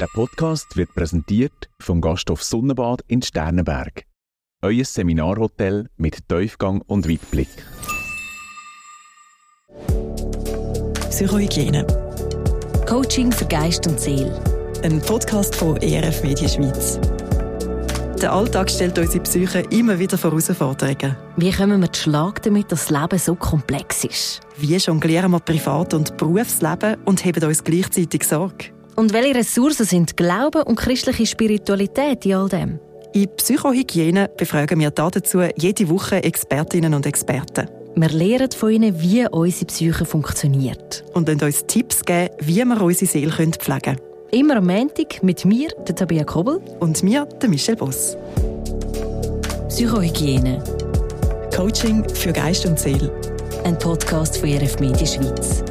Der Podcast wird präsentiert vom Gasthof Sonnenbad in Sternenberg. Euer Seminarhotel mit Tiefgang und Weitblick. Psychohygiene. Coaching für Geist und Seele. Ein Podcast von ERF Media Schweiz. Der Alltag stellt unsere Psyche immer wieder vor Herausforderungen. Wie kommen wir zu Schlag damit, dass das Leben so komplex ist? Wie jonglieren wir Privat- und Berufsleben und haben uns gleichzeitig Sorge? Und welche Ressourcen sind Glaube und christliche Spiritualität in all dem? In Psychohygiene befragen wir dazu jede Woche Expertinnen und Experten. Wir lernen von ihnen, wie unsere Psyche funktioniert. Und können uns Tipps geben, wie wir unsere Seele pflegen können. Immer am Montag mit mir, der Tabea Kobel. Und mir, der Michel Boss. Psychohygiene. Coaching für Geist und Seele. Ein Podcast von RF Media Schweiz.